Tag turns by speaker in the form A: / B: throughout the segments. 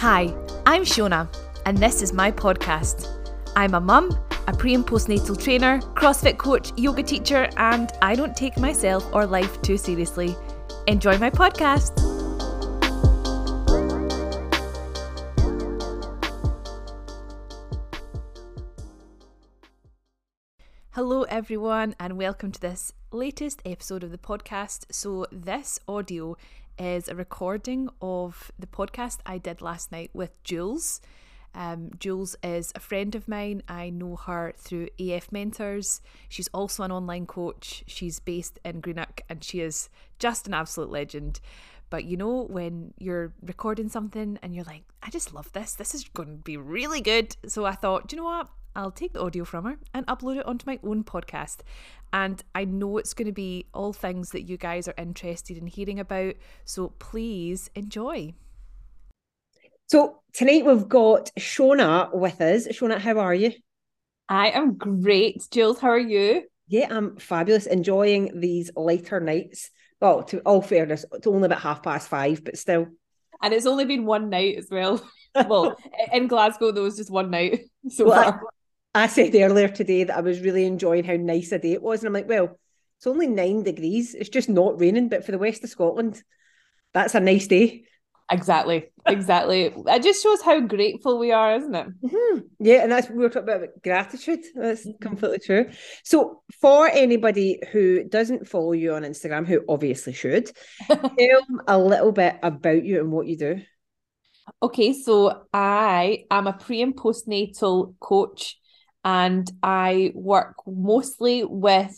A: Hi, I'm Shona, and this is my podcast. I'm a mum, a pre and postnatal trainer, CrossFit coach, yoga teacher, and I don't take myself or life too seriously. Enjoy my podcast. Hello, everyone, and welcome to this latest episode of the podcast. So, this audio is a recording of the podcast I did last night with Jules. Um, Jules is a friend of mine. I know her through AF Mentors. She's also an online coach. She's based in Greenock and she is just an absolute legend. But you know, when you're recording something and you're like, I just love this, this is going to be really good. So I thought, do you know what? I'll take the audio from her and upload it onto my own podcast. And I know it's going to be all things that you guys are interested in hearing about. So please enjoy.
B: So tonight we've got Shona with us. Shona, how are you?
A: I am great. Jules, how are you?
B: Yeah, I'm fabulous. Enjoying these lighter nights. Well, to all fairness, it's only about half past five, but still.
A: And it's only been one night as well. well, in Glasgow, there was just one night so well, far.
B: I said earlier today that I was really enjoying how nice a day it was. And I'm like, well, it's only nine degrees. It's just not raining. But for the west of Scotland, that's a nice day.
A: Exactly. Exactly. it just shows how grateful we are, isn't it?
B: Mm-hmm. Yeah. And that's we were talking about gratitude. That's mm-hmm. completely true. So, for anybody who doesn't follow you on Instagram, who obviously should, tell them a little bit about you and what you do.
A: Okay. So, I am a pre and postnatal coach and I work mostly with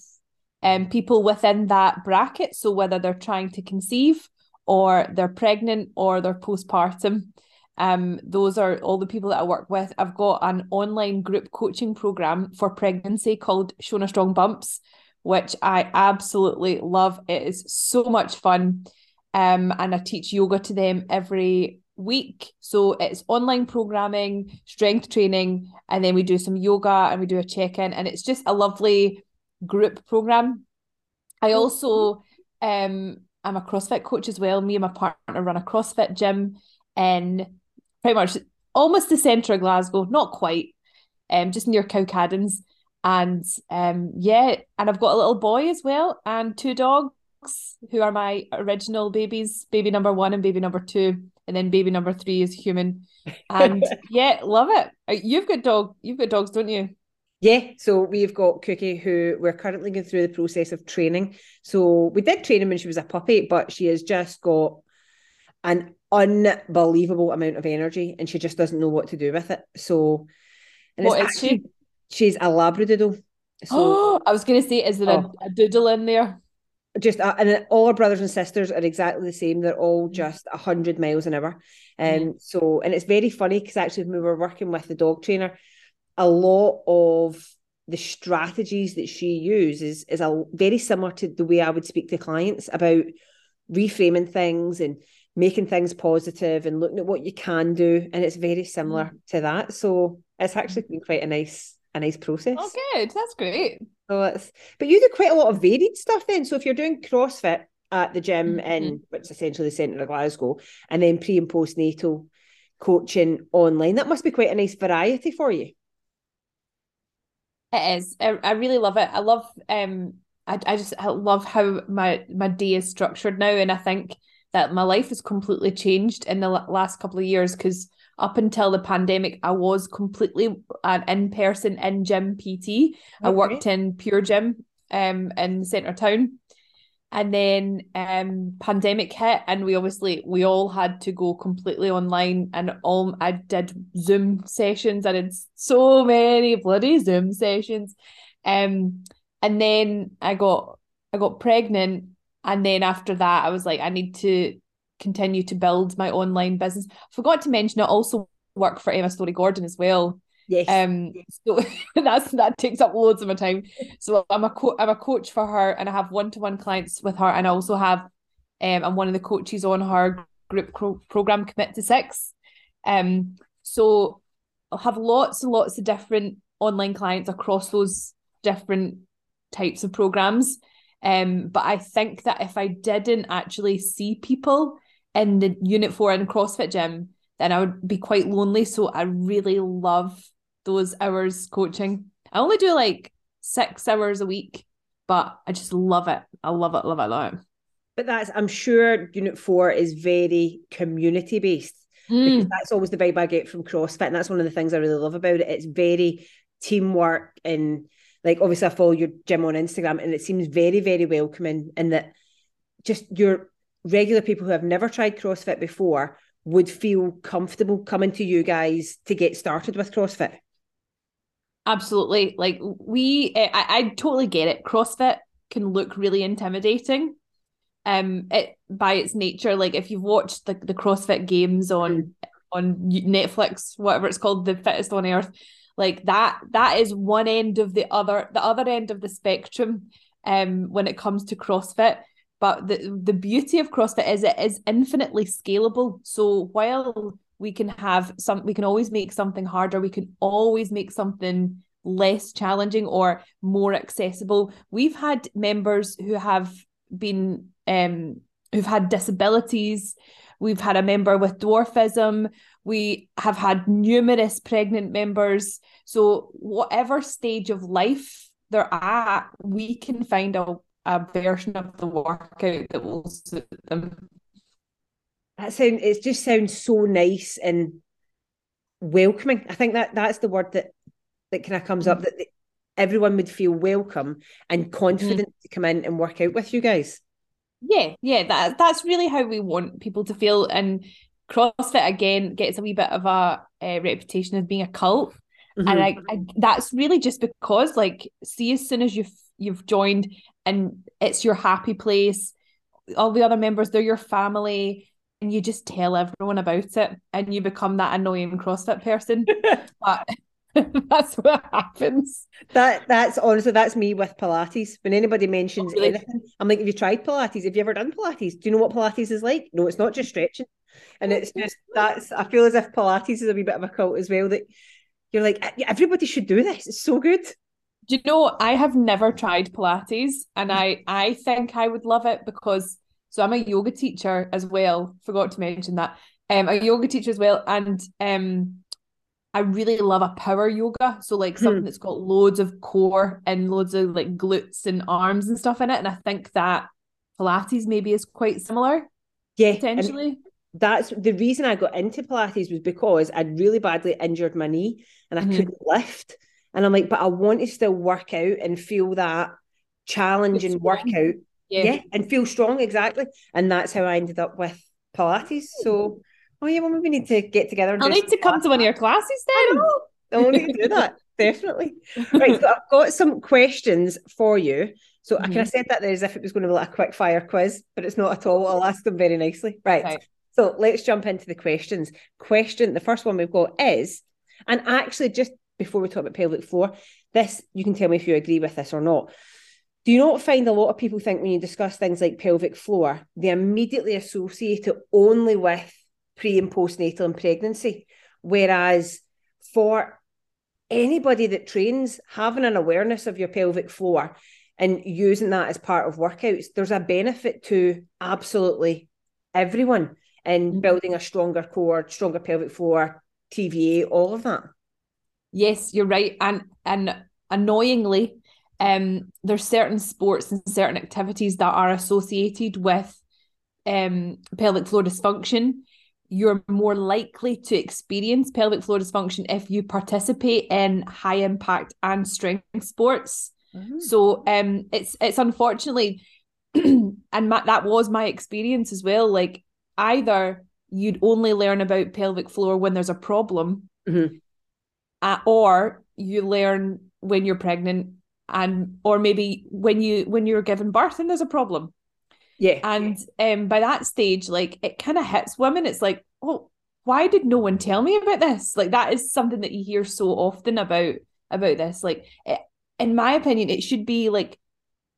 A: um, people within that bracket. So whether they're trying to conceive or they're pregnant or they're postpartum, um, those are all the people that I work with. I've got an online group coaching program for pregnancy called Shona Strong Bumps, which I absolutely love. It is so much fun. Um, and I teach yoga to them every week. So it's online programming, strength training, and then we do some yoga and we do a check in, and it's just a lovely group program. I also um I'm a CrossFit coach as well. Me and my partner run a CrossFit gym in pretty much almost the centre of Glasgow, not quite, um, just near Cowcaddens. And um, yeah, and I've got a little boy as well and two dogs who are my original babies, baby number one and baby number two and then baby number three is human. And yeah, love it. Uh, you've got dog. You've got dogs, don't you?
B: Yeah, so we've got Cookie, who we're currently going through the process of training. So we did train him when she was a puppy, but she has just got an unbelievable amount of energy, and she just doesn't know what to do with it. So,
A: and what is she?
B: She's a Labradoodle.
A: So, oh, I was going to say, is there oh. a, a doodle in there?
B: Just uh, and all our brothers and sisters are exactly the same. They're all mm. just a hundred miles an hour, and um, so and it's very funny because actually when we were working with the dog trainer, a lot of the strategies that she uses is a very similar to the way I would speak to clients about reframing things and making things positive and looking at what you can do, and it's very similar mm. to that. So it's actually been quite a nice a nice process.
A: Oh, good. That's great.
B: So it's but you do quite a lot of varied stuff then. So if you're doing CrossFit at the gym mm-hmm. in which is essentially the centre of Glasgow, and then pre and postnatal coaching online, that must be quite a nice variety for you.
A: It is. I, I really love it. I love um I, I just I love how my my day is structured now and I think that my life has completely changed in the last couple of years because up until the pandemic, I was completely an in person in gym PT. Okay. I worked in Pure Gym um, in centre town. And then um pandemic hit and we obviously we all had to go completely online and all I did Zoom sessions. I did so many bloody Zoom sessions. Um and then I got I got pregnant and then after that I was like I need to continue to build my online business. Forgot to mention I also work for Emma Storey Gordon as well.
B: Yes.
A: Um. So that's that takes up loads of my time. So I'm a co- I'm a coach for her, and I have one to one clients with her, and I also have, um, I'm one of the coaches on her group pro- program Commit to Six. Um. So I'll have lots and lots of different online clients across those different types of programs. Um, but I think that if I didn't actually see people in the unit four and CrossFit gym, then I would be quite lonely. So I really love those hours coaching. I only do like six hours a week, but I just love it. I love it, love it, love it.
B: But that's, I'm sure Unit 4 is very community based. Mm. Because that's always the vibe I get from CrossFit. And that's one of the things I really love about it. It's very teamwork and like obviously I follow your gym on Instagram and it seems very, very welcoming and that just your regular people who have never tried CrossFit before would feel comfortable coming to you guys to get started with CrossFit.
A: Absolutely. Like we eh, I, I totally get it. CrossFit can look really intimidating. Um it by its nature, like if you've watched the, the CrossFit games on mm. on Netflix, whatever it's called, the fittest on earth, like that that is one end of the other the other end of the spectrum um when it comes to CrossFit. But the the beauty of CrossFit is it is infinitely scalable. So while we can have some we can always make something harder, we can always make something less challenging or more accessible. We've had members who have been um who've had disabilities. We've had a member with dwarfism. We have had numerous pregnant members. So, whatever stage of life they're at, we can find a, a version of the workout that will suit them.
B: That sound it just sounds so nice and welcoming. I think that that's the word that that kind of comes up that everyone would feel welcome and confident mm. to come in and work out with you guys.
A: Yeah, yeah, that that's really how we want people to feel. And CrossFit again gets a wee bit of a, a reputation of being a cult, mm-hmm. and I, I, that's really just because, like, see, as soon as you've you've joined and it's your happy place, all the other members they're your family, and you just tell everyone about it, and you become that annoying CrossFit person. but that's what happens.
B: That that's honestly that's me with Pilates. When anybody mentions really? anything, I'm like, have you tried Pilates? Have you ever done Pilates? Do you know what Pilates is like? No, it's not just stretching. And it's just that's I feel as if Pilates is a wee bit of a cult as well. That you're like, everybody should do this. It's so good.
A: Do you know I have never tried Pilates and I I think I would love it because so I'm a yoga teacher as well. Forgot to mention that. Um a yoga teacher as well. And um I really love a power yoga. So like hmm. something that's got loads of core and loads of like glutes and arms and stuff in it. And I think that Pilates maybe is quite similar.
B: Yeah.
A: Potentially.
B: That's the reason I got into Pilates was because I'd really badly injured my knee and I mm-hmm. couldn't lift. And I'm like, but I want to still work out and feel that challenge and workout. Yeah. yeah. And feel strong, exactly. And that's how I ended up with Pilates. So oh yeah, well, we need to get together.
A: I'll need to come to one of your classes then.
B: I'll need to do that. Definitely. Right. So I've got some questions for you. So mm-hmm. I kind of said that there as if it was going to be like a quick fire quiz, but it's not at all. I'll ask them very nicely. Right. right. So let's jump into the questions. Question the first one we've got is, and actually, just before we talk about pelvic floor, this you can tell me if you agree with this or not. Do you not find a lot of people think when you discuss things like pelvic floor, they immediately associate it only with pre and postnatal and pregnancy. Whereas for anybody that trains, having an awareness of your pelvic floor and using that as part of workouts, there's a benefit to absolutely everyone in mm-hmm. building a stronger core, stronger pelvic floor, TVA, all of that.
A: Yes, you're right. And and annoyingly, um, there's certain sports and certain activities that are associated with um pelvic floor dysfunction you're more likely to experience pelvic floor dysfunction if you participate in high impact and strength sports. Mm-hmm. So um it's it's unfortunately and my, that was my experience as well like either you'd only learn about pelvic floor when there's a problem mm-hmm. Uh, or you learn when you're pregnant and or maybe when you when you're given birth and there's a problem
B: yeah.
A: And um, by that stage, like it kind of hits women. It's like, oh, why did no one tell me about this? Like that is something that you hear so often about about this. Like, it, in my opinion, it should be like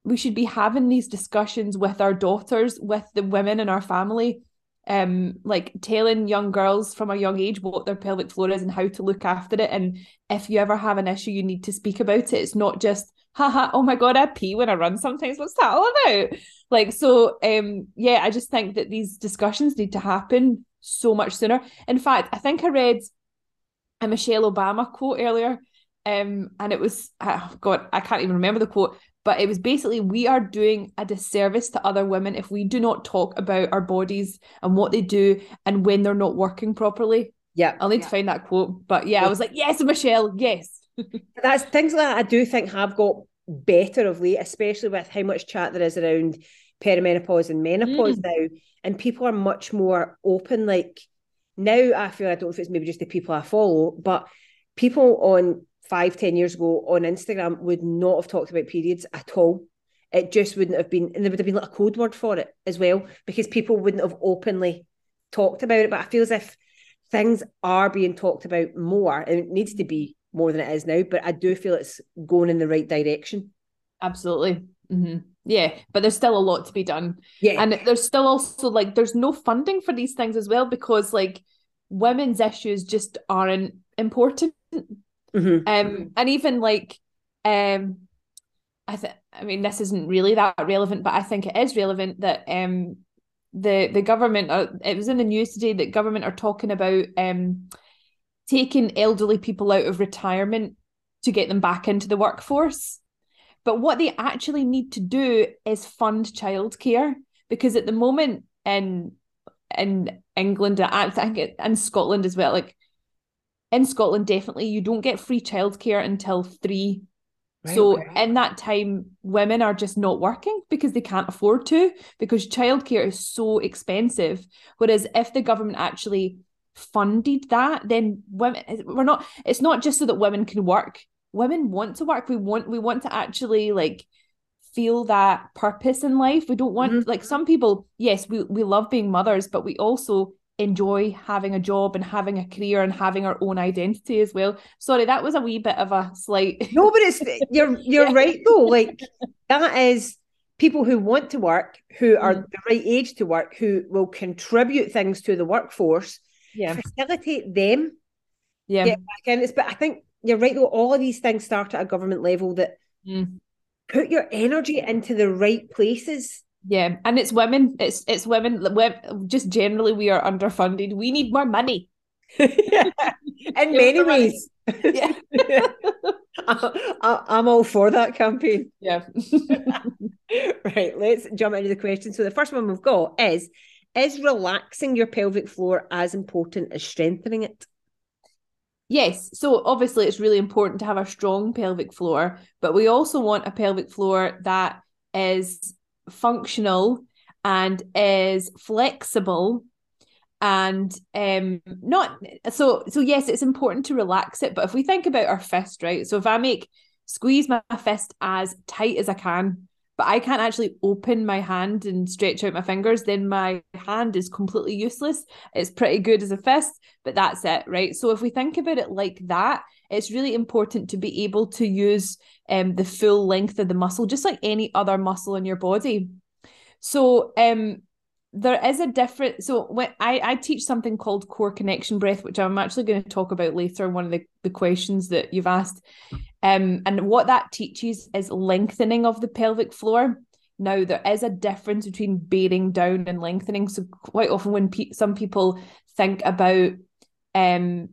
A: we should be having these discussions with our daughters, with the women in our family, um, like telling young girls from a young age what their pelvic floor is and how to look after it. And if you ever have an issue, you need to speak about it. It's not just haha, oh my god, I pee when I run sometimes. What's that all about? Like, so um, yeah, I just think that these discussions need to happen so much sooner. In fact, I think I read a Michelle Obama quote earlier. Um, and it was oh God, I can't even remember the quote, but it was basically we are doing a disservice to other women if we do not talk about our bodies and what they do and when they're not working properly.
B: Yeah.
A: I'll need
B: yeah.
A: to find that quote. But yeah, yeah, I was like, yes, Michelle, yes.
B: That's things like that I do think have got better of late, especially with how much chat there is around perimenopause and menopause mm. now. And people are much more open. Like now, I feel I don't know if it's maybe just the people I follow, but people on five, ten years ago on Instagram would not have talked about periods at all. It just wouldn't have been, and there would have been like a code word for it as well, because people wouldn't have openly talked about it. But I feel as if things are being talked about more, and it needs to be more than it is now. But I do feel it's going in the right direction.
A: Absolutely. Mm-hmm. Yeah, but there's still a lot to be done.
B: Yeah.
A: And there's still also like there's no funding for these things as well because like women's issues just aren't important.
B: Mm-hmm.
A: Um, and even like, um, I think I mean this isn't really that relevant, but I think it is relevant that um the the government are, it was in the news today that government are talking about um taking elderly people out of retirement to get them back into the workforce. But what they actually need to do is fund childcare because at the moment in in England and I think in Scotland as well, like in Scotland, definitely you don't get free childcare until three. Right, so okay. in that time, women are just not working because they can't afford to, because childcare is so expensive. Whereas if the government actually funded that, then women we're not it's not just so that women can work. Women want to work. We want we want to actually like feel that purpose in life. We don't want mm-hmm. like some people, yes, we, we love being mothers, but we also enjoy having a job and having a career and having our own identity as well. Sorry, that was a wee bit of a slight
B: No, but it's you're you're yeah. right though. Like that is people who want to work, who are mm. the right age to work, who will contribute things to the workforce,
A: yeah.
B: facilitate them.
A: Yeah.
B: Get back in. It's, but I think you're right though, all of these things start at a government level that
A: mm.
B: put your energy into the right places
A: yeah, and it's women. It's it's women. Just generally, we are underfunded. We need more money.
B: yeah. In many ways.
A: Yeah.
B: I, am all for that campaign.
A: Yeah.
B: right. Let's jump into the question. So the first one we've got is: Is relaxing your pelvic floor as important as strengthening it?
A: Yes. So obviously, it's really important to have a strong pelvic floor, but we also want a pelvic floor that is functional and is flexible and um not so so yes it's important to relax it but if we think about our fist right so if i make squeeze my fist as tight as i can but i can't actually open my hand and stretch out my fingers then my hand is completely useless. It's pretty good as a fist but that's it right? So if we think about it like that it's really important to be able to use um, the full length of the muscle, just like any other muscle in your body. So um, there is a different so when I, I teach something called core connection breath which i'm actually going to talk about later in one of the, the questions that you've asked um and what that teaches is lengthening of the pelvic floor now there is a difference between bearing down and lengthening so quite often when pe- some people think about um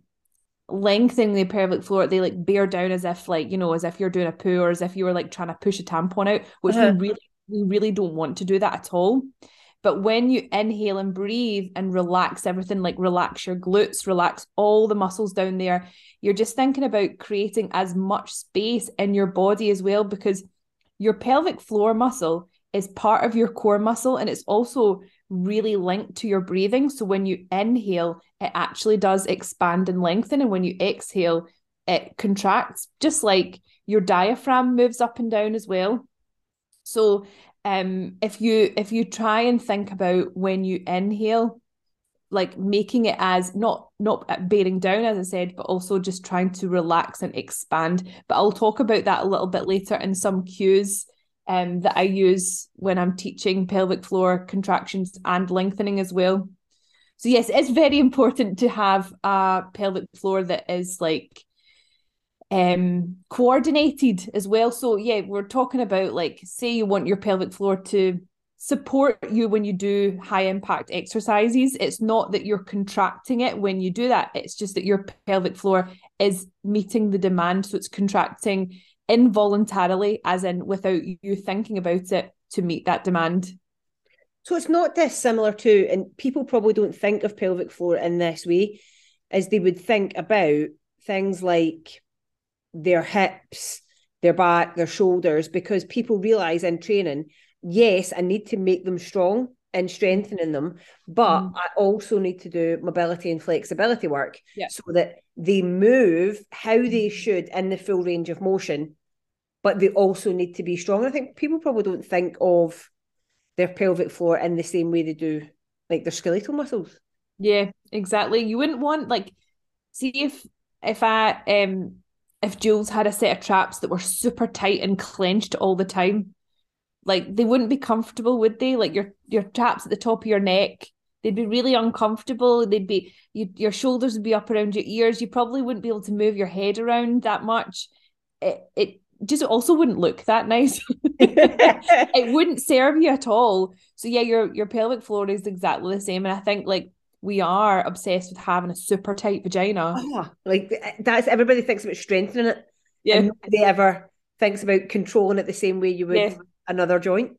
A: lengthening the pelvic floor, they like bear down as if like, you know, as if you're doing a poo or as if you were like trying to push a tampon out, which uh-huh. we really, we really don't want to do that at all. But when you inhale and breathe and relax everything, like relax your glutes, relax all the muscles down there, you're just thinking about creating as much space in your body as well, because your pelvic floor muscle is part of your core muscle and it's also really linked to your breathing. So when you inhale, it actually does expand and lengthen. And when you exhale, it contracts, just like your diaphragm moves up and down as well. So um if you if you try and think about when you inhale like making it as not not bearing down as i said but also just trying to relax and expand but i'll talk about that a little bit later in some cues um, that I use when I'm teaching pelvic floor contractions and lengthening as well. So yes, it's very important to have a pelvic floor that is like um coordinated as well. So yeah we're talking about like say you want your pelvic floor to support you when you do high impact exercises it's not that you're contracting it when you do that. It's just that your pelvic floor is meeting the demand. So it's contracting involuntarily as in without you thinking about it to meet that demand.
B: So it's not dissimilar to and people probably don't think of pelvic floor in this way as they would think about things like their hips, their back, their shoulders, because people realize in training, yes, I need to make them strong and strengthening them, but mm. I also need to do mobility and flexibility work
A: yeah.
B: so that they move how they should in the full range of motion, but they also need to be strong. I think people probably don't think of their pelvic floor in the same way they do like their skeletal muscles.
A: Yeah, exactly. You wouldn't want like see if if I um if Jules had a set of traps that were super tight and clenched all the time, like they wouldn't be comfortable, would they? Like your your traps at the top of your neck, they'd be really uncomfortable. They'd be you, your shoulders would be up around your ears. You probably wouldn't be able to move your head around that much. It it just also wouldn't look that nice. it wouldn't serve you at all. So yeah, your your pelvic floor is exactly the same. And I think like we are obsessed with having a super tight vagina.
B: Oh, like that's everybody thinks about strengthening it.
A: Yeah.
B: Nobody ever thinks about controlling it the same way you would another joint.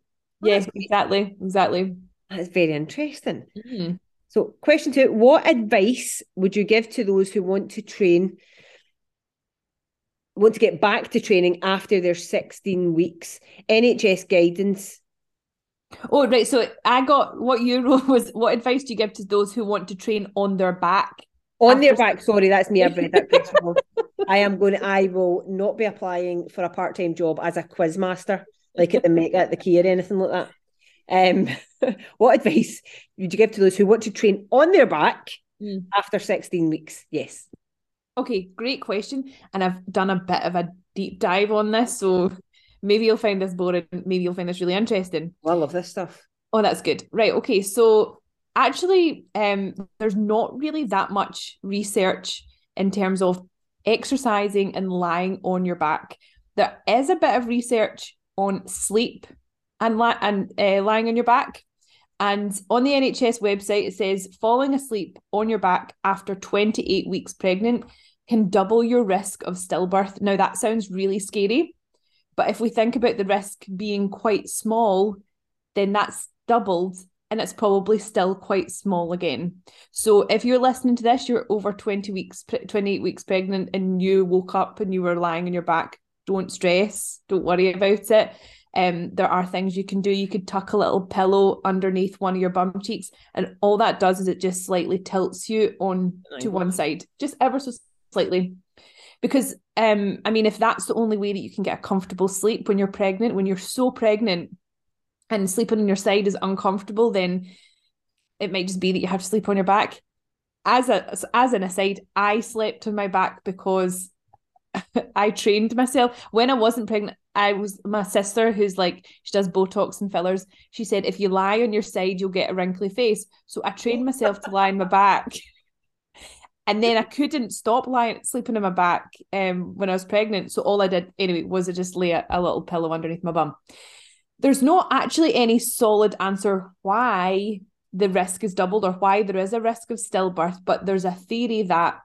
A: Oh, yes, exactly. Exactly.
B: That's very interesting.
A: Mm.
B: So, question two What advice would you give to those who want to train, want to get back to training after their 16 weeks? NHS guidance
A: Oh, right. So I got what you wrote was what advice do you give to those who want to train on their back?
B: On their back, sorry, that's me. I've read that. I am going. To, I will not be applying for a part time job as a quiz master, like at the Mecca, at the key or anything like that. Um, what advice would you give to those who want to train on their back
A: mm.
B: after sixteen weeks? Yes.
A: Okay, great question, and I've done a bit of a deep dive on this, so maybe you'll find this boring, maybe you'll find this really interesting.
B: Well, I love this stuff.
A: Oh, that's good. Right. Okay. So actually, um, there's not really that much research in terms of exercising and lying on your back. There is a bit of research on sleep and li- and uh, lying on your back. And on the NHS website, it says falling asleep on your back after 28 weeks pregnant can double your risk of stillbirth. Now, that sounds really scary. But if we think about the risk being quite small, then that's doubled and it's probably still quite small again. So if you're listening to this, you're over 20 weeks, 28 weeks pregnant, and you woke up and you were lying on your back, don't stress, don't worry about it. Um, there are things you can do. You could tuck a little pillow underneath one of your bum cheeks, and all that does is it just slightly tilts you on to one side, just ever so slightly because um i mean if that's the only way that you can get a comfortable sleep when you're pregnant when you're so pregnant and sleeping on your side is uncomfortable then it might just be that you have to sleep on your back as a as an aside i slept on my back because i trained myself when i wasn't pregnant I was my sister who's like she does Botox and fillers. She said if you lie on your side, you'll get a wrinkly face. So I trained myself to lie on my back. And then I couldn't stop lying sleeping on my back um, when I was pregnant. So all I did anyway was I just lay a, a little pillow underneath my bum. There's not actually any solid answer why the risk is doubled or why there is a risk of stillbirth, but there's a theory that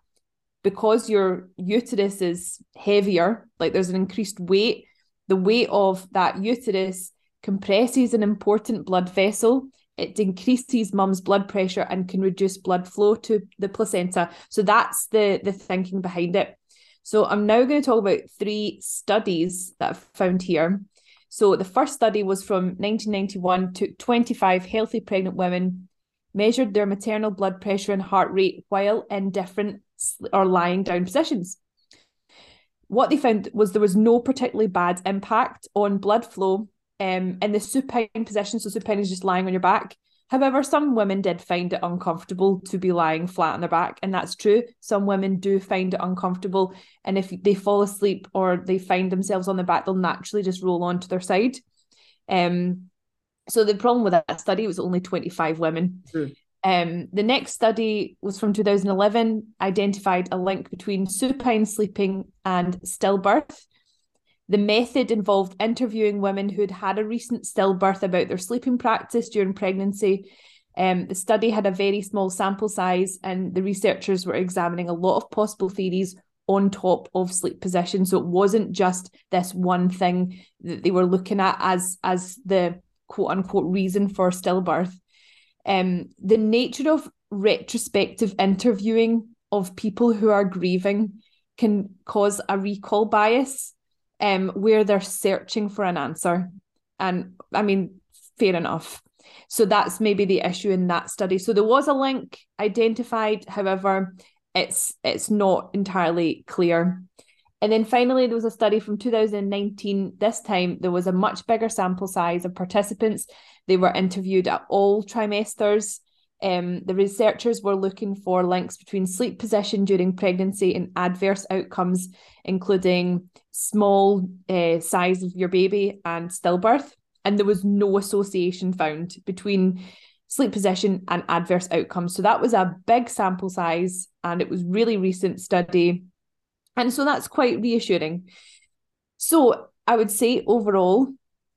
A: because your uterus is heavier, like there's an increased weight, the weight of that uterus compresses an important blood vessel it increases mum's blood pressure and can reduce blood flow to the placenta. So that's the the thinking behind it. So I'm now going to talk about three studies that I've found here. So the first study was from 1991, took 25 healthy pregnant women, measured their maternal blood pressure and heart rate while in different or lying down positions. What they found was there was no particularly bad impact on blood flow um, in the supine position. So supine is just lying on your back. However, some women did find it uncomfortable to be lying flat on their back, and that's true. Some women do find it uncomfortable, and if they fall asleep or they find themselves on the back, they'll naturally just roll onto their side. Um, so the problem with that study was only twenty five women.
B: Mm.
A: Um, the next study was from 2011, identified a link between supine sleeping and stillbirth. The method involved interviewing women who'd had a recent stillbirth about their sleeping practice during pregnancy. Um, the study had a very small sample size, and the researchers were examining a lot of possible theories on top of sleep position. So it wasn't just this one thing that they were looking at as as the quote unquote reason for stillbirth. Um, the nature of retrospective interviewing of people who are grieving can cause a recall bias um, where they're searching for an answer. And I mean, fair enough. So that's maybe the issue in that study. So there was a link identified, however, it's it's not entirely clear. And then finally, there was a study from 2019. This time, there was a much bigger sample size of participants. They were interviewed at all trimesters. Um, the researchers were looking for links between sleep position during pregnancy and adverse outcomes, including small uh, size of your baby and stillbirth. And there was no association found between sleep position and adverse outcomes. So that was a big sample size and it was really recent study and so that's quite reassuring. So I would say overall,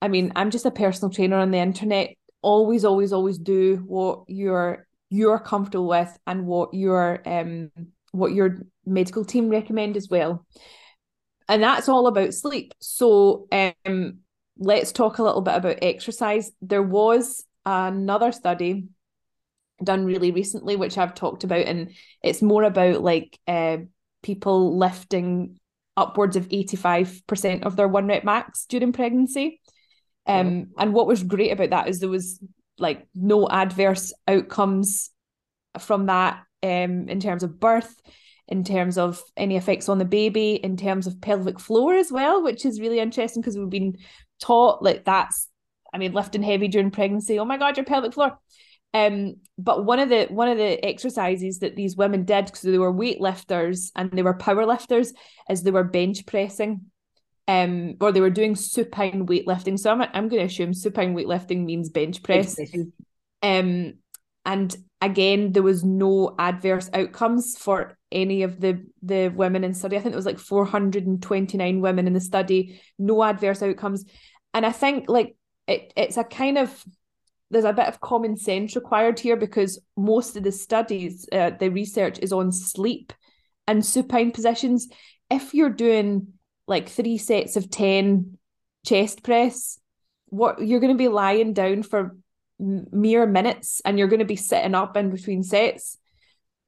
A: I mean, I'm just a personal trainer on the internet. Always, always, always do what you're you're comfortable with and what your um what your medical team recommend as well. And that's all about sleep. So um let's talk a little bit about exercise. There was another study done really recently, which I've talked about, and it's more about like uh, people lifting upwards of 85% of their one rep max during pregnancy. Um, and what was great about that is there was like no adverse outcomes from that um, in terms of birth, in terms of any effects on the baby, in terms of pelvic floor as well, which is really interesting because we've been taught like that's, I mean, lifting heavy during pregnancy. Oh my God, your pelvic floor. Um, but one of the one of the exercises that these women did because they were weightlifters and they were power lifters is they were bench pressing, um, or they were doing supine weightlifting. So I'm I'm going to assume supine weightlifting means bench press. Um, and again, there was no adverse outcomes for any of the the women in study. I think it was like 429 women in the study, no adverse outcomes. And I think like it, it's a kind of there's a bit of common sense required here because most of the studies, uh, the research is on sleep and supine positions. If you're doing like three sets of 10 chest press, what you're going to be lying down for mere minutes and you're going to be sitting up in between sets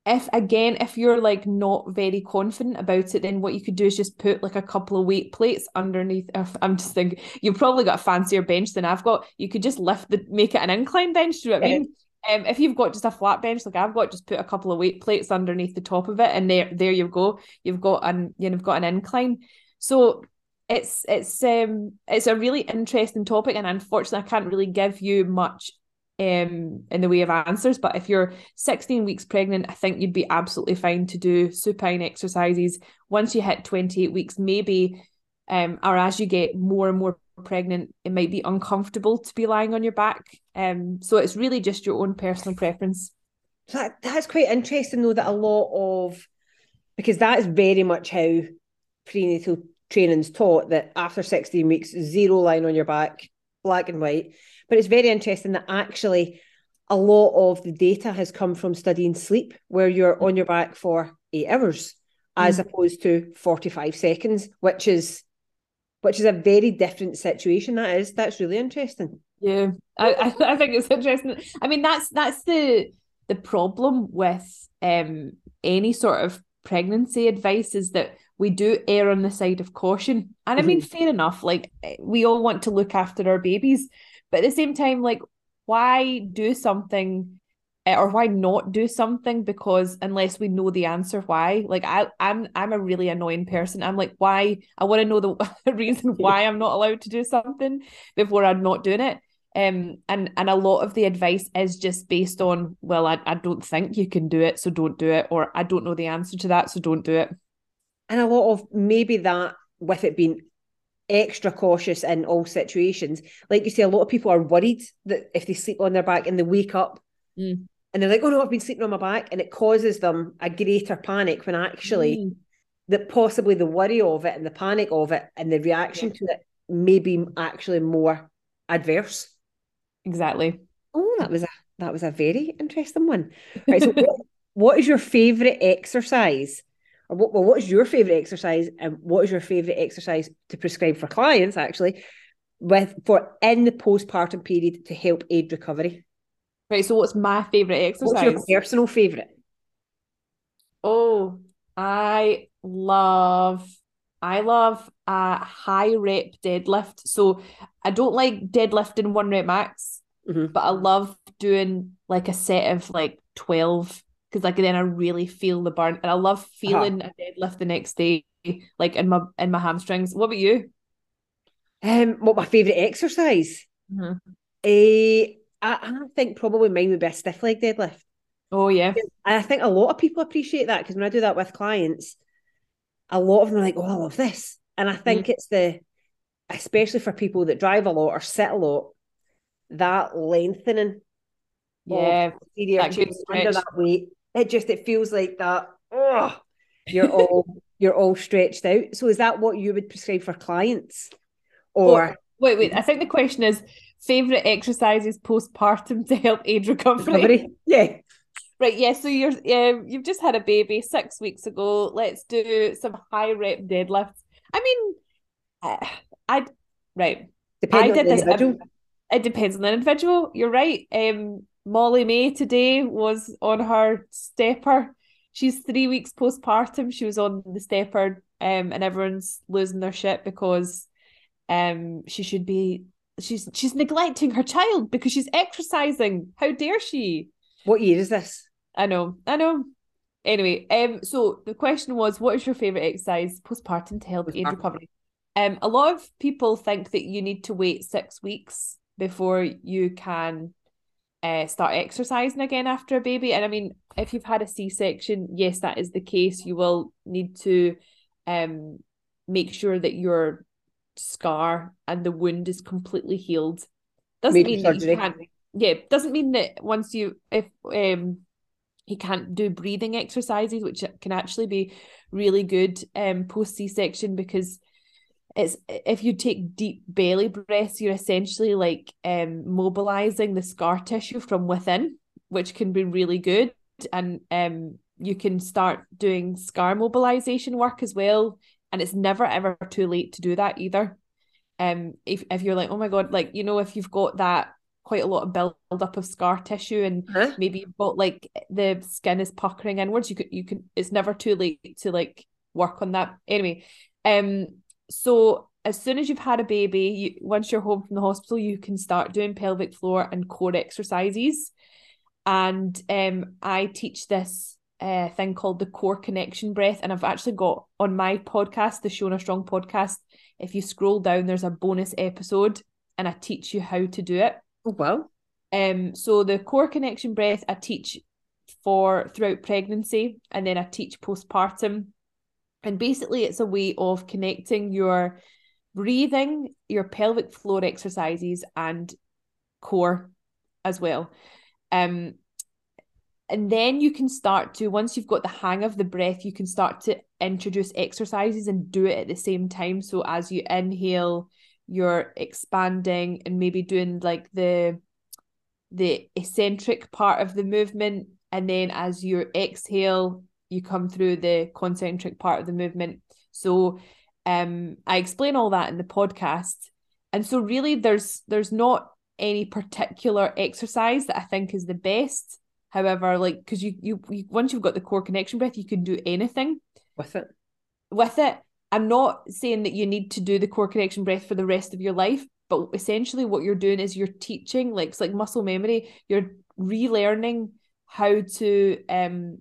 A: if again if you're like not very confident about it then what you could do is just put like a couple of weight plates underneath if i'm just thinking you've probably got a fancier bench than i've got you could just lift the make it an incline bench do you know what i mean um, if you've got just a flat bench like I've got, just put a couple of weight plates underneath the top of it, and there, there you go. You've got an, you've got an incline. So it's it's um it's a really interesting topic, and unfortunately, I can't really give you much um, in the way of answers. But if you're 16 weeks pregnant, I think you'd be absolutely fine to do supine exercises. Once you hit 28 weeks, maybe, um, or as you get more and more pregnant, it might be uncomfortable to be lying on your back. Um, so it's really just your own personal preference.
B: That, that's quite interesting, though, that a lot of, because that is very much how prenatal training's taught that after 16 weeks, zero lying on your back, black and white but it's very interesting that actually a lot of the data has come from studying sleep, where you're on your back for eight hours as mm. opposed to 45 seconds, which is which is a very different situation. That is, that's really interesting.
A: Yeah, I, I think it's interesting. I mean, that's that's the the problem with um any sort of pregnancy advice is that we do err on the side of caution. And I mean, mm-hmm. fair enough. Like we all want to look after our babies, but at the same time, like, why do something eh, or why not do something? Because unless we know the answer why, like I, I'm I'm a really annoying person. I'm like, why I want to know the reason why I'm not allowed to do something before I'm not doing it. Um and and a lot of the advice is just based on, well, I, I don't think you can do it, so don't do it, or I don't know the answer to that, so don't do it.
B: And a lot of maybe that with it being extra cautious in all situations. Like you say, a lot of people are worried that if they sleep on their back and they wake up, mm. and they're like, oh no, I've been sleeping on my back. And it causes them a greater panic when actually
A: Mm.
B: that possibly the worry of it and the panic of it and the reaction
A: Yeah.
B: to it may be actually more adverse.
A: Exactly.
B: Oh, that was a that was a very interesting one. Right. So what, what is your favorite exercise? Or what well, what is your favorite exercise and what is your favorite exercise to prescribe for clients actually with for in the postpartum period to help aid recovery?
A: Right. So, what's my favorite exercise What's
B: your personal favorite?
A: Oh, I love, I love a high rep deadlift. So I don't like deadlifting one rep max,
B: Mhm.
A: but I love doing like a set of like 12 because like then I really feel the burn and I love feeling a deadlift the next day, like in my in my hamstrings. What about you?
B: Um, what my favorite exercise?
A: Mhm.
B: Eh, I, I think probably mine would be a stiff leg deadlift.
A: Oh yeah.
B: And I think a lot of people appreciate that because when I do that with clients, a lot of them are like, "Oh, I love this," and I think it's the, especially for people that drive a lot or sit a lot, that lengthening
A: Yeah. that
B: under that weight. It just it feels like that. Oh, you're all you're all stretched out. So is that what you would prescribe for clients, or
A: Wait, wait. I think the question is favorite exercises postpartum to help aid recovery.
B: recovery? Yeah.
A: Right, yeah. So you're um, you've just had a baby six weeks ago. Let's do some high rep deadlifts. I mean, uh, I right.
B: Depending
A: I did this.
B: individual.
A: it depends on the individual. You're right. Um, Molly-Mae today was on her stepper. She's three weeks postpartum. She was on the stepper, um, and everyone's losing their shit because, um, she should be. She's she's neglecting her child because she's exercising. How dare she?
B: What year is this?
A: I know, I know. Anyway, um, so the question was, what is your favorite exercise postpartum to help aid
B: Postpartum.
A: recovery? Um, a lot of people think that you need to wait six weeks before you can uh, start exercising again after a baby. And I mean, if you've had a C-section, yes, that is the case. You will need to um make sure that your scar and the wound is completely healed. Doesn't
B: Major
A: mean that
B: surgery.
A: you can't. Yeah, doesn't mean that once you if um he can't do breathing exercises, which can actually be really good um post C-section because it's if you take deep belly breaths, you're essentially like um mobilizing the scar tissue from within, which can be really good. And um you can start doing scar mobilization work as well. And it's never ever too late to do that either. Um if, if you're like, oh my god, like you know, if you've got that quite a lot of build up of scar tissue and
B: Huh?
A: maybe you've got like the skin is puckering inwards you could you can it's never too late to like work on that anyway um so as soon as you've had a baby you once you're home from the hospital you can start doing pelvic floor and core exercises and um I teach this uh thing called the core connection breath and I've actually got on my podcast the Shona Strong podcast if you scroll down there's a bonus episode and I teach you how to do it
B: Oh well.
A: um, so the core connection breath I teach for throughout pregnancy and then I teach postpartum. And basically it's a way of connecting your breathing, your pelvic floor exercises and core as well. Um and then you can start to once you've got the hang of the breath you can start to introduce exercises and do it at the same time so as you inhale you're expanding and maybe doing like the the eccentric part of the movement and then as you exhale you come through the concentric part of the movement. So um i explain all that in the podcast. And so really there's there's not any particular exercise that i think is the best. However like because you, you you once you've got the core connection breath you can do anything
B: With it.
A: with it, I'm not saying that you need to do the core connection breath for the rest of your life, but essentially what you're doing is you're teaching, like it's like muscle memory, you're relearning how to um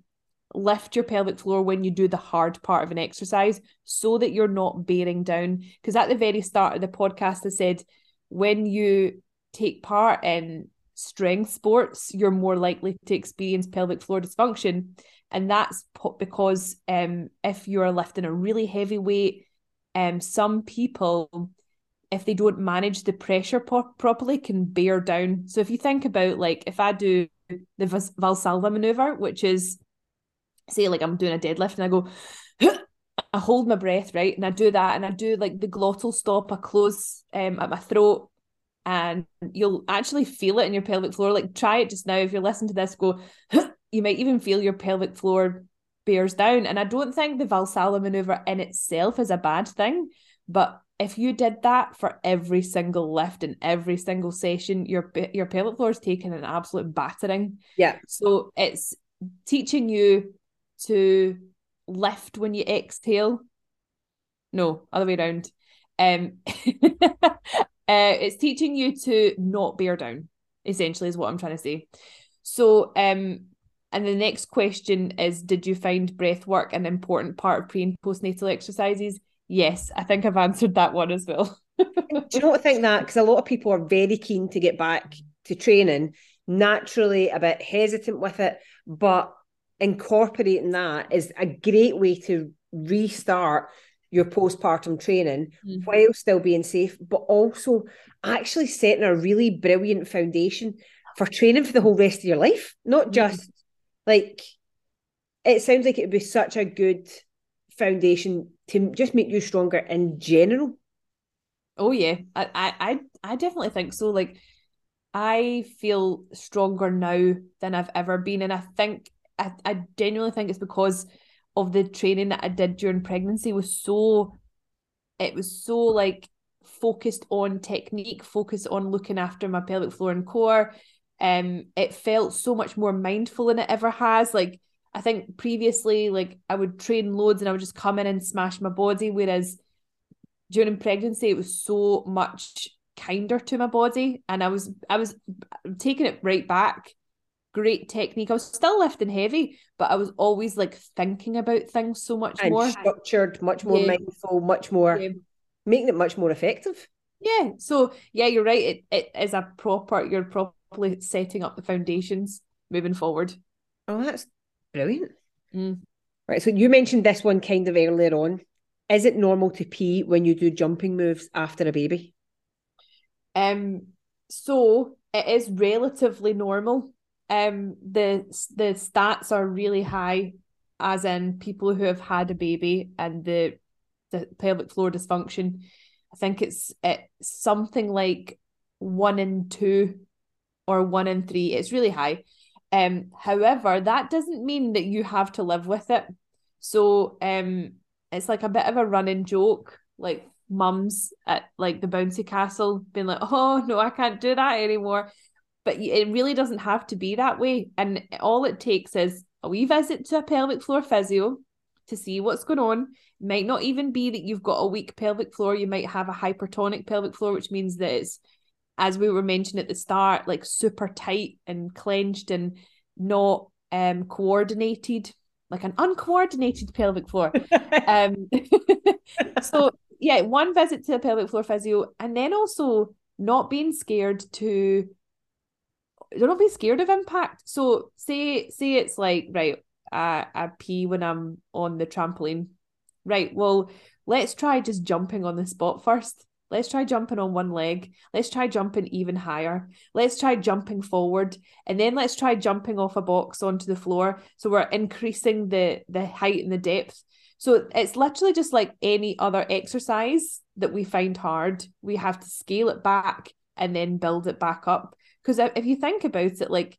A: lift your pelvic floor when you do the hard part of an exercise so that you're not bearing down. Because at the very start of the podcast, I said when you take part in strength sports, you're more likely to experience pelvic floor dysfunction and that's because um if you're lifting a really heavy weight um some people if they don't manage the pressure po- properly can bear down so if you think about like if i do the Valsalva maneuver, which is say like I'm doing a deadlift and I go, I hold my breath, right? And I do that and I do like the glottal stop, I close um, at my throat and you'll actually feel it in your pelvic floor. Like try it just now. If you're listening to this, go, you might even feel your pelvic floor bears down. And I don't think the Valsalva maneuver in itself is a bad thing, but if you did that for every single lift and every single session, your your pelvic floor is taking an absolute battering.
B: Yeah.
A: So it's teaching you to lift when you exhale. No, other way around. Um, uh, it's teaching you to not bear down. Essentially, is what I'm trying to say. So, um, and the next question is: Did you find breath work an important part of pre and postnatal exercises? Yes, I think I've answered that one as well.
B: Do you not think that? Because a lot of people are very keen to get back to training, naturally a bit hesitant with it, but incorporating that is a great way to restart your postpartum training mm-hmm. while still being safe, but also actually setting a really brilliant foundation for training for the whole rest of your life, not mm-hmm. just like it sounds like it would be such a good foundation to just make you stronger in general.
A: Oh yeah, I I I definitely think so. Like I feel stronger now than I've ever been, and I think I I genuinely think it's because of the training that I did during pregnancy was so it was so like focused on technique, focused on looking after my pelvic floor and core. Um, it felt so much more mindful than it ever has. Like I think previously, like I would train loads and I would just come in and smash my body. Whereas during pregnancy, it was so much kinder to my body, and I was I was taking it right back. Great technique. I was still lifting heavy, but I was always like thinking about things so much
B: and
A: more
B: structured, much more yeah. mindful, much more yeah. making it much more effective.
A: Yeah. So yeah, you're right. It it is a proper. You're properly setting up the foundations moving forward.
B: Oh, that's Brilliant. Mm. Right. So you mentioned this one kind of earlier on. Is it normal to pee when you do jumping moves after a baby?
A: Um, so it is relatively normal. Um, the the stats are really high, as in people who have had a baby and the the pelvic floor dysfunction. I think it's it's something like one in two or one in three. It's really high. Um, however, that doesn't mean that you have to live with it. So um, it's like a bit of a running joke, like mums at like the bouncy castle being like, "Oh no, I can't do that anymore." But it really doesn't have to be that way, and all it takes is a wee visit to a pelvic floor physio to see what's going on. It might not even be that you've got a weak pelvic floor. You might have a hypertonic pelvic floor, which means that it's as we were mentioning at the start, like super tight and clenched and not um coordinated, like an uncoordinated pelvic floor. um so yeah, one visit to a pelvic floor physio and then also not being scared to don't be scared of impact. So say say it's like, right, I, I pee when I'm on the trampoline. Right, well, let's try just jumping on the spot first. Let's try jumping on one leg. Let's try jumping even higher. Let's try jumping forward. And then let's try jumping off a box onto the floor. So we're increasing the the height and the depth. So it's literally just like any other exercise that we find hard. We have to scale it back and then build it back up. Because if you think about it, like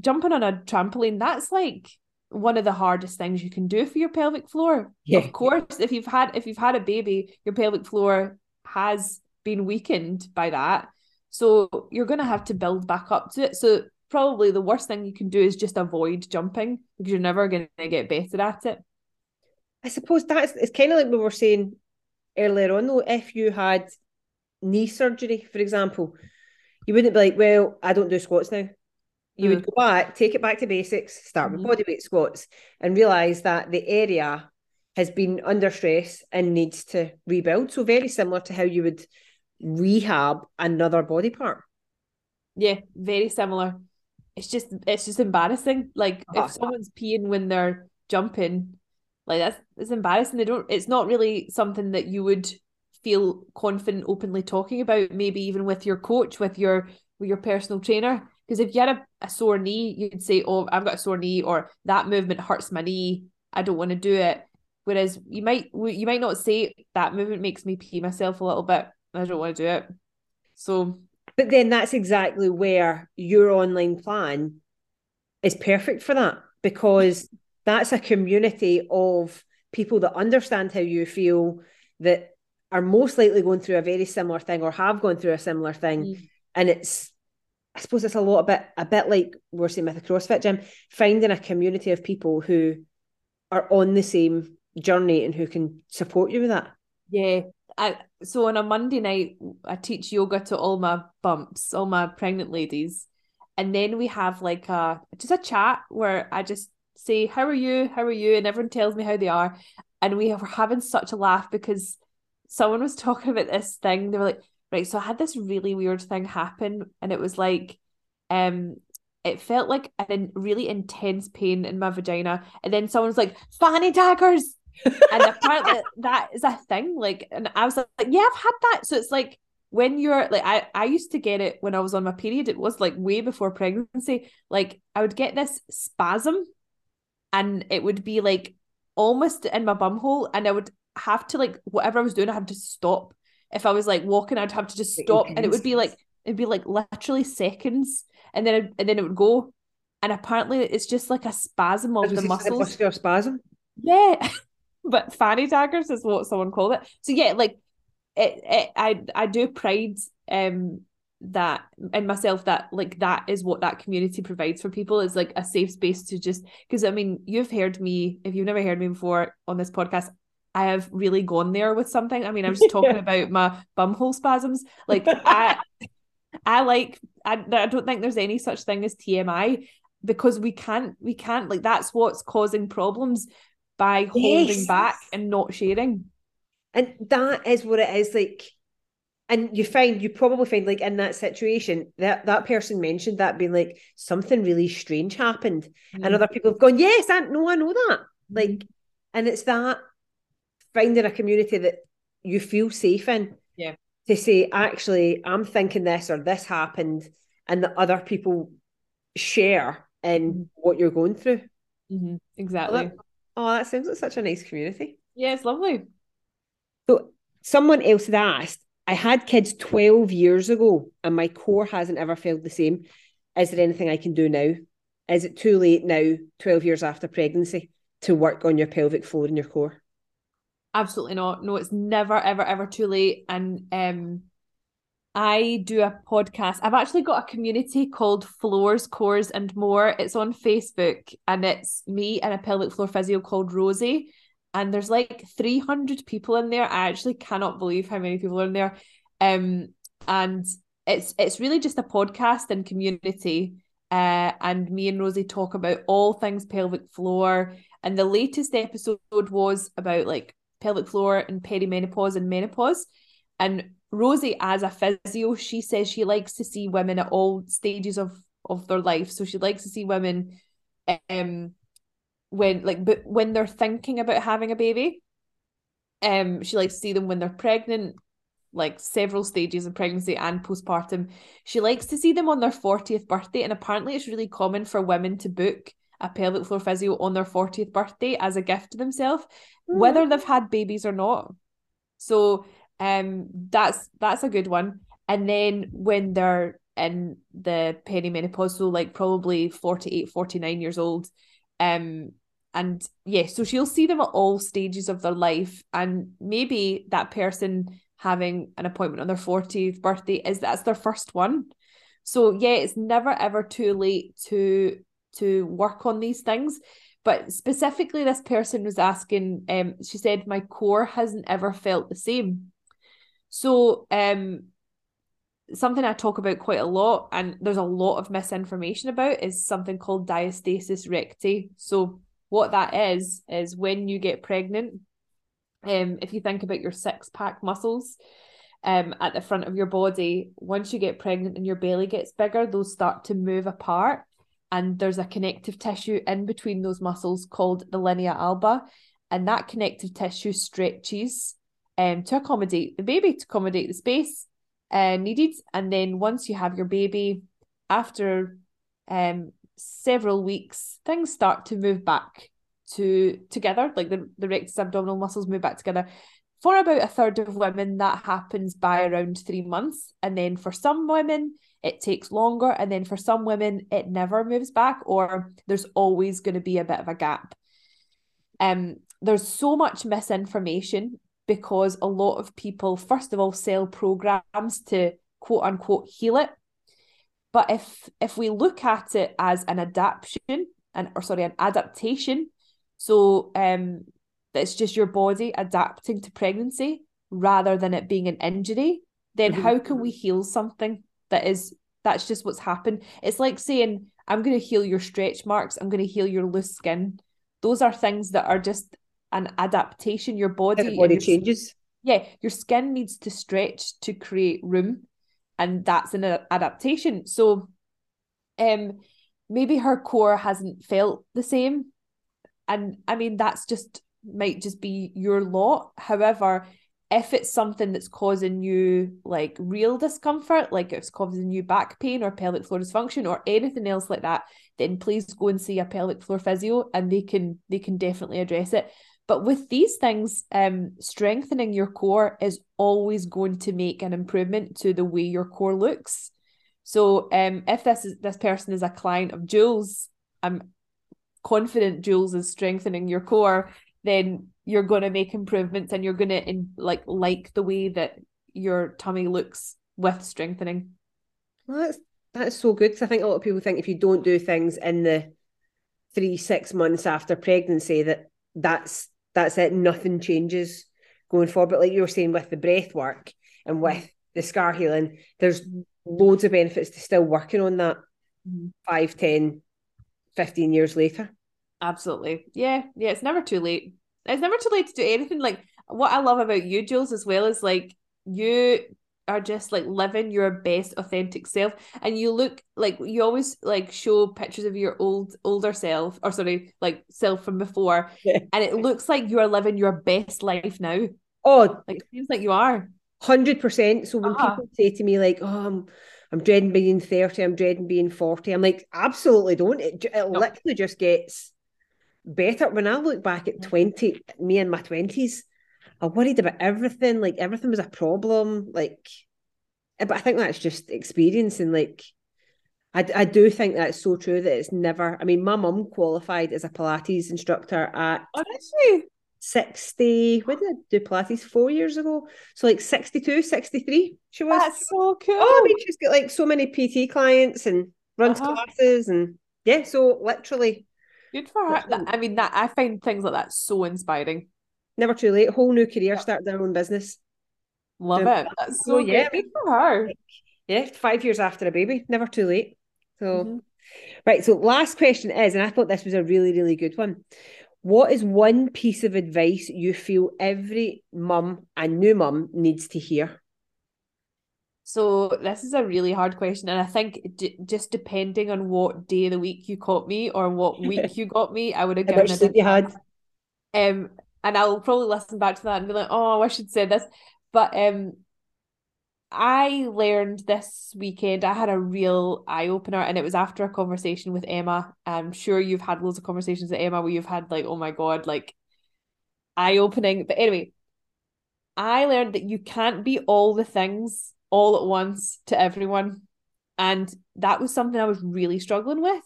A: jumping on a trampoline, that's like one of the hardest things you can do for your pelvic floor. Yeah. Of course, if you've had if you've had a baby, your pelvic floor has been weakened by that. So you're going to have to build back up to it. So probably the worst thing you can do is just avoid jumping because you're never going to get better at it.
B: I suppose that's it's kind of like we were saying earlier on though. If you had knee surgery, for example, you wouldn't be like, well, I don't do squats now. You mm. would go back, take it back to basics, start with bodyweight squats, and realize that the area has been under stress and needs to rebuild. So very similar to how you would rehab another body part.
A: Yeah, very similar. It's just it's just embarrassing. Like oh, if someone's peeing when they're jumping, like that's it's embarrassing. They don't it's not really something that you would feel confident openly talking about, maybe even with your coach, with your with your personal trainer. Because if you had a, a sore knee, you'd say, Oh, I've got a sore knee, or that movement hurts my knee. I don't want to do it. Whereas you might you might not say that movement makes me pee myself a little bit. I don't want to do it. So
B: But then that's exactly where your online plan is perfect for that because that's a community of people that understand how you feel that are most likely going through a very similar thing or have gone through a similar thing. Mm. And it's I suppose it's a lot a bit a bit like we're saying with the CrossFit gym, finding a community of people who are on the same journey and who can support you with that.
A: Yeah. I, so on a Monday night, I teach yoga to all my bumps, all my pregnant ladies. And then we have like a just a chat where I just say, How are you? How are you? And everyone tells me how they are. And we are having such a laugh because someone was talking about this thing. They were like, Right, so I had this really weird thing happen, and it was like, um, it felt like a really intense pain in my vagina. And then someone was like, fanny daggers and apparently that is a thing. Like, and I was like, yeah, I've had that. So it's like when you're like, I I used to get it when I was on my period. It was like way before pregnancy. Like I would get this spasm, and it would be like almost in my bum hole, and I would have to like whatever I was doing, I had to stop. If I was like walking, I'd have to just stop, and it would be like it'd be like literally seconds, and then and then it would go. And apparently, it's just like a spasm of the muscles.
B: Muscular spasm.
A: Yeah. but fanny daggers is what someone called it. So yeah, like it, it I I do pride um that in myself that like that is what that community provides for people is like a safe space to just because I mean you've heard me if you've never heard me before on this podcast I have really gone there with something I mean I was talking yeah. about my bumhole spasms like I I like I, I don't think there's any such thing as TMI because we can't we can't like that's what's causing problems by holding back and not sharing.
B: And that is what it is like. And you find you probably find like in that situation that that person mentioned that being like something really strange happened, mm. and other people have gone, yes, I no, I know that. Mm. Like, and it's that finding a community that you feel safe in.
A: Yeah.
B: To say, actually, I'm thinking this or this happened, and that other people share in mm. what you're going through.
A: Mm-hmm. Exactly.
B: Well, that, Oh, that sounds like such a nice community.
A: Yeah, it's lovely.
B: So someone else had asked, I had kids 12 years ago and my core hasn't ever felt the same. Is there anything I can do now? Is it too late now, 12 years after pregnancy, to work on your pelvic floor and your core?
A: Absolutely not. No, it's never, ever, ever too late. And um I do a podcast. I've actually got a community called Floors, Cores, and More. It's on Facebook and it's me and a pelvic floor physio called Rosie. And there's like 300 people in there. I actually cannot believe how many people are in there. Um, and it's it's really just a podcast and community. Uh, and me and Rosie talk about all things pelvic floor. And the latest episode was about like pelvic floor and perimenopause and menopause. And Rosie, as a physio, she says she likes to see women at all stages of of their life. So she likes to see women, um, when like but when they're thinking about having a baby. Um, she likes to see them when they're pregnant, like several stages of pregnancy and postpartum. She likes to see them on their 40th birthday, and apparently it's really common for women to book a pelvic floor physio on their 40th birthday as a gift to themselves, mm. whether they've had babies or not. So um, that's that's a good one. And then when they're in the perimenopause, so like probably 48, 49 years old, um, and yeah, so she'll see them at all stages of their life, and maybe that person having an appointment on their 40th birthday is that's their first one. So yeah, it's never ever too late to to work on these things. But specifically, this person was asking, um, she said, My core hasn't ever felt the same. So um something I talk about quite a lot and there's a lot of misinformation about is something called diastasis recti. So what that is is when you get pregnant, um, if you think about your six pack muscles um at the front of your body, once you get pregnant and your belly gets bigger, those start to move apart. And there's a connective tissue in between those muscles called the linea alba. And that connective tissue stretches um, to accommodate the baby, to accommodate the space uh, needed. And then once you have your baby, after um several weeks, things start to move back to together, like the, the rectus abdominal muscles move back together. For about a third of women, that happens by around three months. And then for some women, it takes longer. And then for some women, it never moves back, or there's always going to be a bit of a gap. Um, there's so much misinformation because a lot of people, first of all, sell programs to quote unquote heal it. But if if we look at it as an adaptation and or sorry, an adaptation, so um it's just your body adapting to pregnancy rather than it being an injury, then mm-hmm. how can we heal something that is that's just what's happened? It's like saying, I'm gonna heal your stretch marks, I'm gonna heal your loose skin. Those are things that are just an adaptation. Your body,
B: body changes.
A: Yeah, your skin needs to stretch to create room, and that's an adaptation. So, um, maybe her core hasn't felt the same, and I mean that's just might just be your lot. However, if it's something that's causing you like real discomfort, like it's causing you back pain or pelvic floor dysfunction or anything else like that, then please go and see a pelvic floor physio and they can they can definitely address it. But with these things, um, strengthening your core is always going to make an improvement to the way your core looks. So, um, if this is this person is a client of Jules, I'm confident Jules is strengthening your core. Then you're going to make improvements, and you're going to in like like the way that your tummy looks with strengthening.
B: Well, that's that's so good because I think a lot of people think if you don't do things in the three six months after pregnancy that that's that's it. Nothing changes going forward. But like you were saying with the breath work and with the scar healing, there's loads of benefits to still working on that mm-hmm. 5, 10, 15 years later.
A: Absolutely. Yeah. Yeah. It's never too late. It's never too late to do anything. Like what I love about you, Jules, as well, is like you are just like living your best authentic self and you look like you always like show pictures of your old older self or sorry like self from before yeah. and it looks like you are living your best life now
B: oh
A: like it seems like you are
B: 100% so when uh-huh. people say to me like oh I'm, I'm dreading being 30 I'm dreading being 40 I'm like absolutely don't it, it no. literally just gets better when I look back at 20 me in my 20s I worried about everything. Like everything was a problem. Like, eh, but I think that's just experiencing. Like, I, I do think that's so true that it's never. I mean, my mum qualified as a Pilates instructor at
A: honestly
B: 60. When did I do Pilates? Four years ago. So like 62, 63. She was.
A: That's so cool.
B: Oh, I mean, she's got like so many PT clients and runs uh-huh. classes and yeah. So literally.
A: Good for her. I mean, that I find things like that so inspiring
B: never too late. Whole new career, start their own business.
A: Love it. That's so, so yeah. good for her.
B: Yeah, five years after a baby, never too late. So, mm-hmm. right. So, last question is, and I thought this was a really, really good one. What is one piece of advice you feel every mum and new mum needs to hear?
A: So this is a really hard question, and I think d- just depending on what day of the week you caught me or what week you got me, I would have given
B: it. You had.
A: Um, and I'll probably listen back to that and be like, oh, I should say this. But um, I learned this weekend, I had a real eye opener, and it was after a conversation with Emma. I'm sure you've had loads of conversations with Emma where you've had, like, oh my God, like eye opening. But anyway, I learned that you can't be all the things all at once to everyone. And that was something I was really struggling with.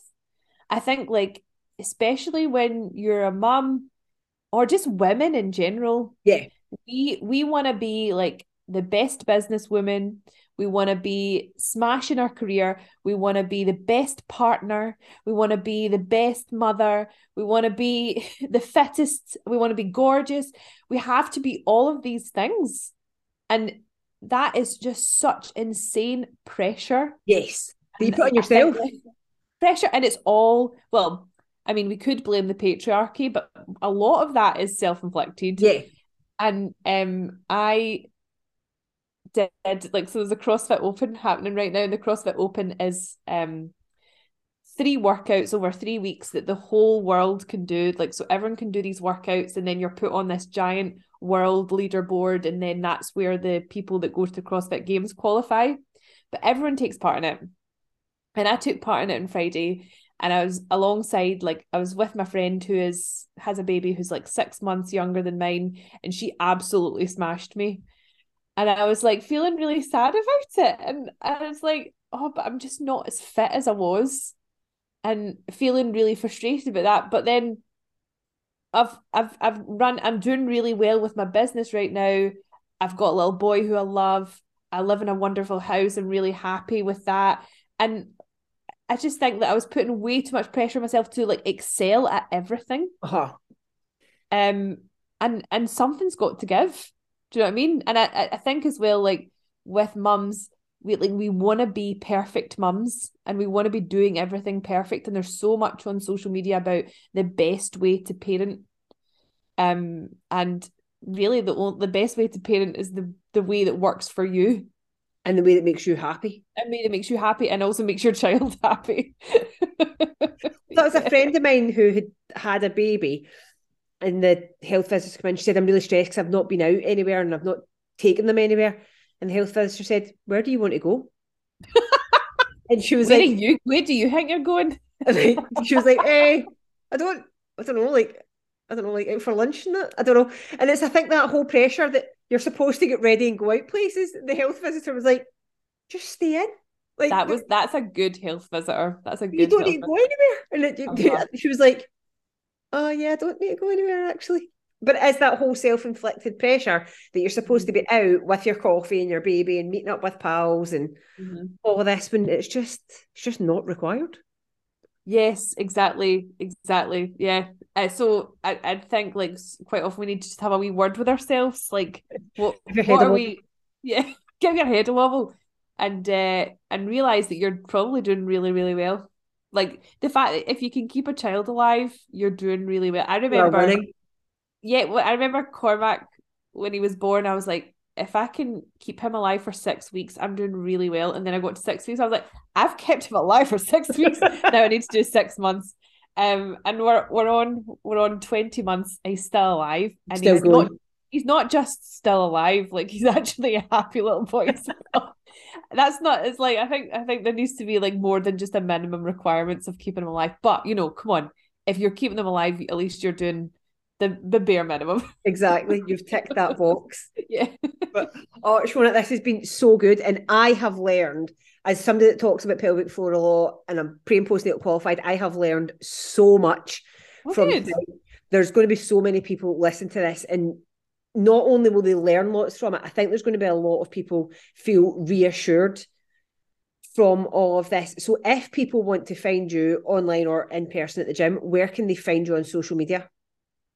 A: I think, like, especially when you're a mum or just women in general.
B: Yeah.
A: We we want to be like the best businesswoman. We want to be smashing our career. We want to be the best partner. We want to be the best mother. We want to be the fittest. We want to be gorgeous. We have to be all of these things. And that is just such insane pressure.
B: Yes. That you put on yourself.
A: Pressure. And it's all, well, I mean, we could blame the patriarchy, but a lot of that is self inflicted.
B: Yeah.
A: And um, I did like so. There's a CrossFit Open happening right now, and the CrossFit Open is um three workouts over three weeks that the whole world can do. Like, so everyone can do these workouts, and then you're put on this giant world leaderboard, and then that's where the people that go to CrossFit Games qualify. But everyone takes part in it. And I took part in it on Friday and I was alongside like I was with my friend who is has a baby who's like six months younger than mine, and she absolutely smashed me. And I was like feeling really sad about it. And I was like, oh, but I'm just not as fit as I was. And feeling really frustrated about that. But then I've I've I've run I'm doing really well with my business right now. I've got a little boy who I love. I live in a wonderful house. I'm really happy with that. And I just think that I was putting way too much pressure on myself to like excel at everything.
B: Uh-huh.
A: Um and and something's got to give. Do you know what I mean? And I I think as well, like with mums, we like we want to be perfect mums and we want to be doing everything perfect. And there's so much on social media about the best way to parent. Um and really the the best way to parent is the the way that works for you
B: and the way that makes you happy.
A: And the way that makes you happy and also makes your child happy.
B: that was a friend of mine who had had a baby and the health visitor came in. She said, I'm really stressed because I've not been out anywhere and I've not taken them anywhere. And the health visitor said, Where do you want to go? and she was
A: where
B: like,
A: you, Where do you think you're going?
B: she was like, eh, I don't, I don't know, like, I don't know, like out for lunch and that. I don't know. And it's I think that whole pressure that you're supposed to get ready and go out places. The health visitor was like, just stay in. Like
A: that was that's a good health visitor. That's a good.
B: You don't need to go anywhere. And it, uh-huh. she was like, "Oh yeah, I don't need to go anywhere actually." But it's that whole self-inflicted pressure that you're supposed to be mm-hmm. out with your coffee and your baby and meeting up with pals and mm-hmm. all of this when it's just it's just not required.
A: Yes, exactly, exactly. Yeah. Uh, so I I think like quite often we need to just have a wee word with ourselves, like what what are we? Yeah, give your head a wobble and uh, and realize that you're probably doing really really well. Like the fact that if you can keep a child alive, you're doing really well. I remember, yeah, well, I remember Cormac when he was born. I was like, if I can keep him alive for six weeks, I'm doing really well. And then I got to six weeks. I was like, I've kept him alive for six weeks. now I need to do six months. Um, and we're we're on we're on twenty months. He's still alive, and still he's going. not he's not just still alive. Like he's actually a happy little boy. that's not it's like I think I think there needs to be like more than just a minimum requirements of keeping them alive. But you know, come on, if you're keeping them alive, at least you're doing the the bare minimum.
B: Exactly. You've ticked that box.
A: yeah.
B: But oh Shona, this has been so good. And I have learned, as somebody that talks about pelvic floor a lot and I'm pre and postnatal qualified, I have learned so much oh, from good. there's going to be so many people listen to this and not only will they learn lots from it, I think there's going to be a lot of people feel reassured from all of this. So if people want to find you online or in person at the gym, where can they find you on social media?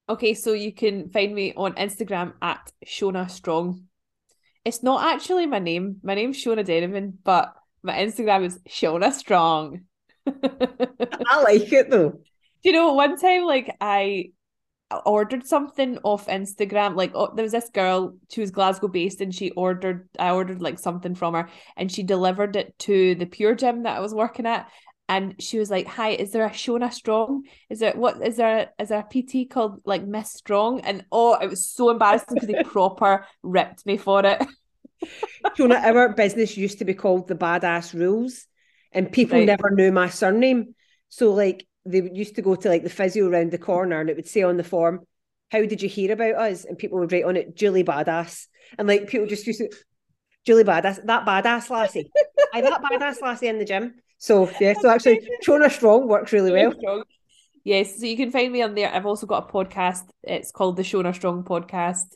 A: Okay, so you can find me on Instagram at Shona Strong. It's not actually my name. My name's Shona Denovan, but my Instagram is Shona Strong.
B: I like it though. Do
A: you know, one time like I ordered something off Instagram. Like oh, there was this girl, she was Glasgow based, and she ordered. I ordered like something from her, and she delivered it to the Pure Gym that I was working at. And she was like, "Hi, is there a Shona Strong? Is there what? Is there is there a PT called like Miss Strong?" And oh, it was so embarrassing because they proper ripped me for it.
B: Shona, our business used to be called the Badass Jules, and people right. never knew my surname. So like they used to go to like the physio around the corner and it would say on the form, How did you hear about us? And people would write on it, Julie Badass. And like people just used to, Julie Badass, that badass lassie. I that badass lassie in the gym. So yeah, so actually Shona Strong works really well.
A: Yes, so you can find me on there. I've also got a podcast. It's called the Shona Strong Podcast.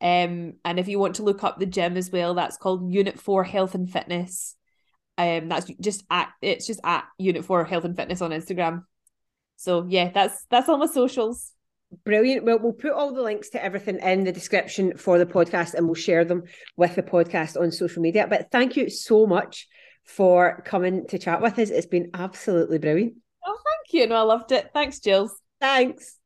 A: Um, and if you want to look up the gym as well, that's called Unit Four Health and Fitness. Um, that's just at it's just at Unit Four Health and Fitness on Instagram. So yeah, that's that's all my socials.
B: Brilliant. Well, we'll put all the links to everything in the description for the podcast and we'll share them with the podcast on social media. But thank you so much for coming to chat with us. It's been absolutely brilliant.
A: Oh, thank you. No, I loved it. Thanks, Jules.
B: Thanks.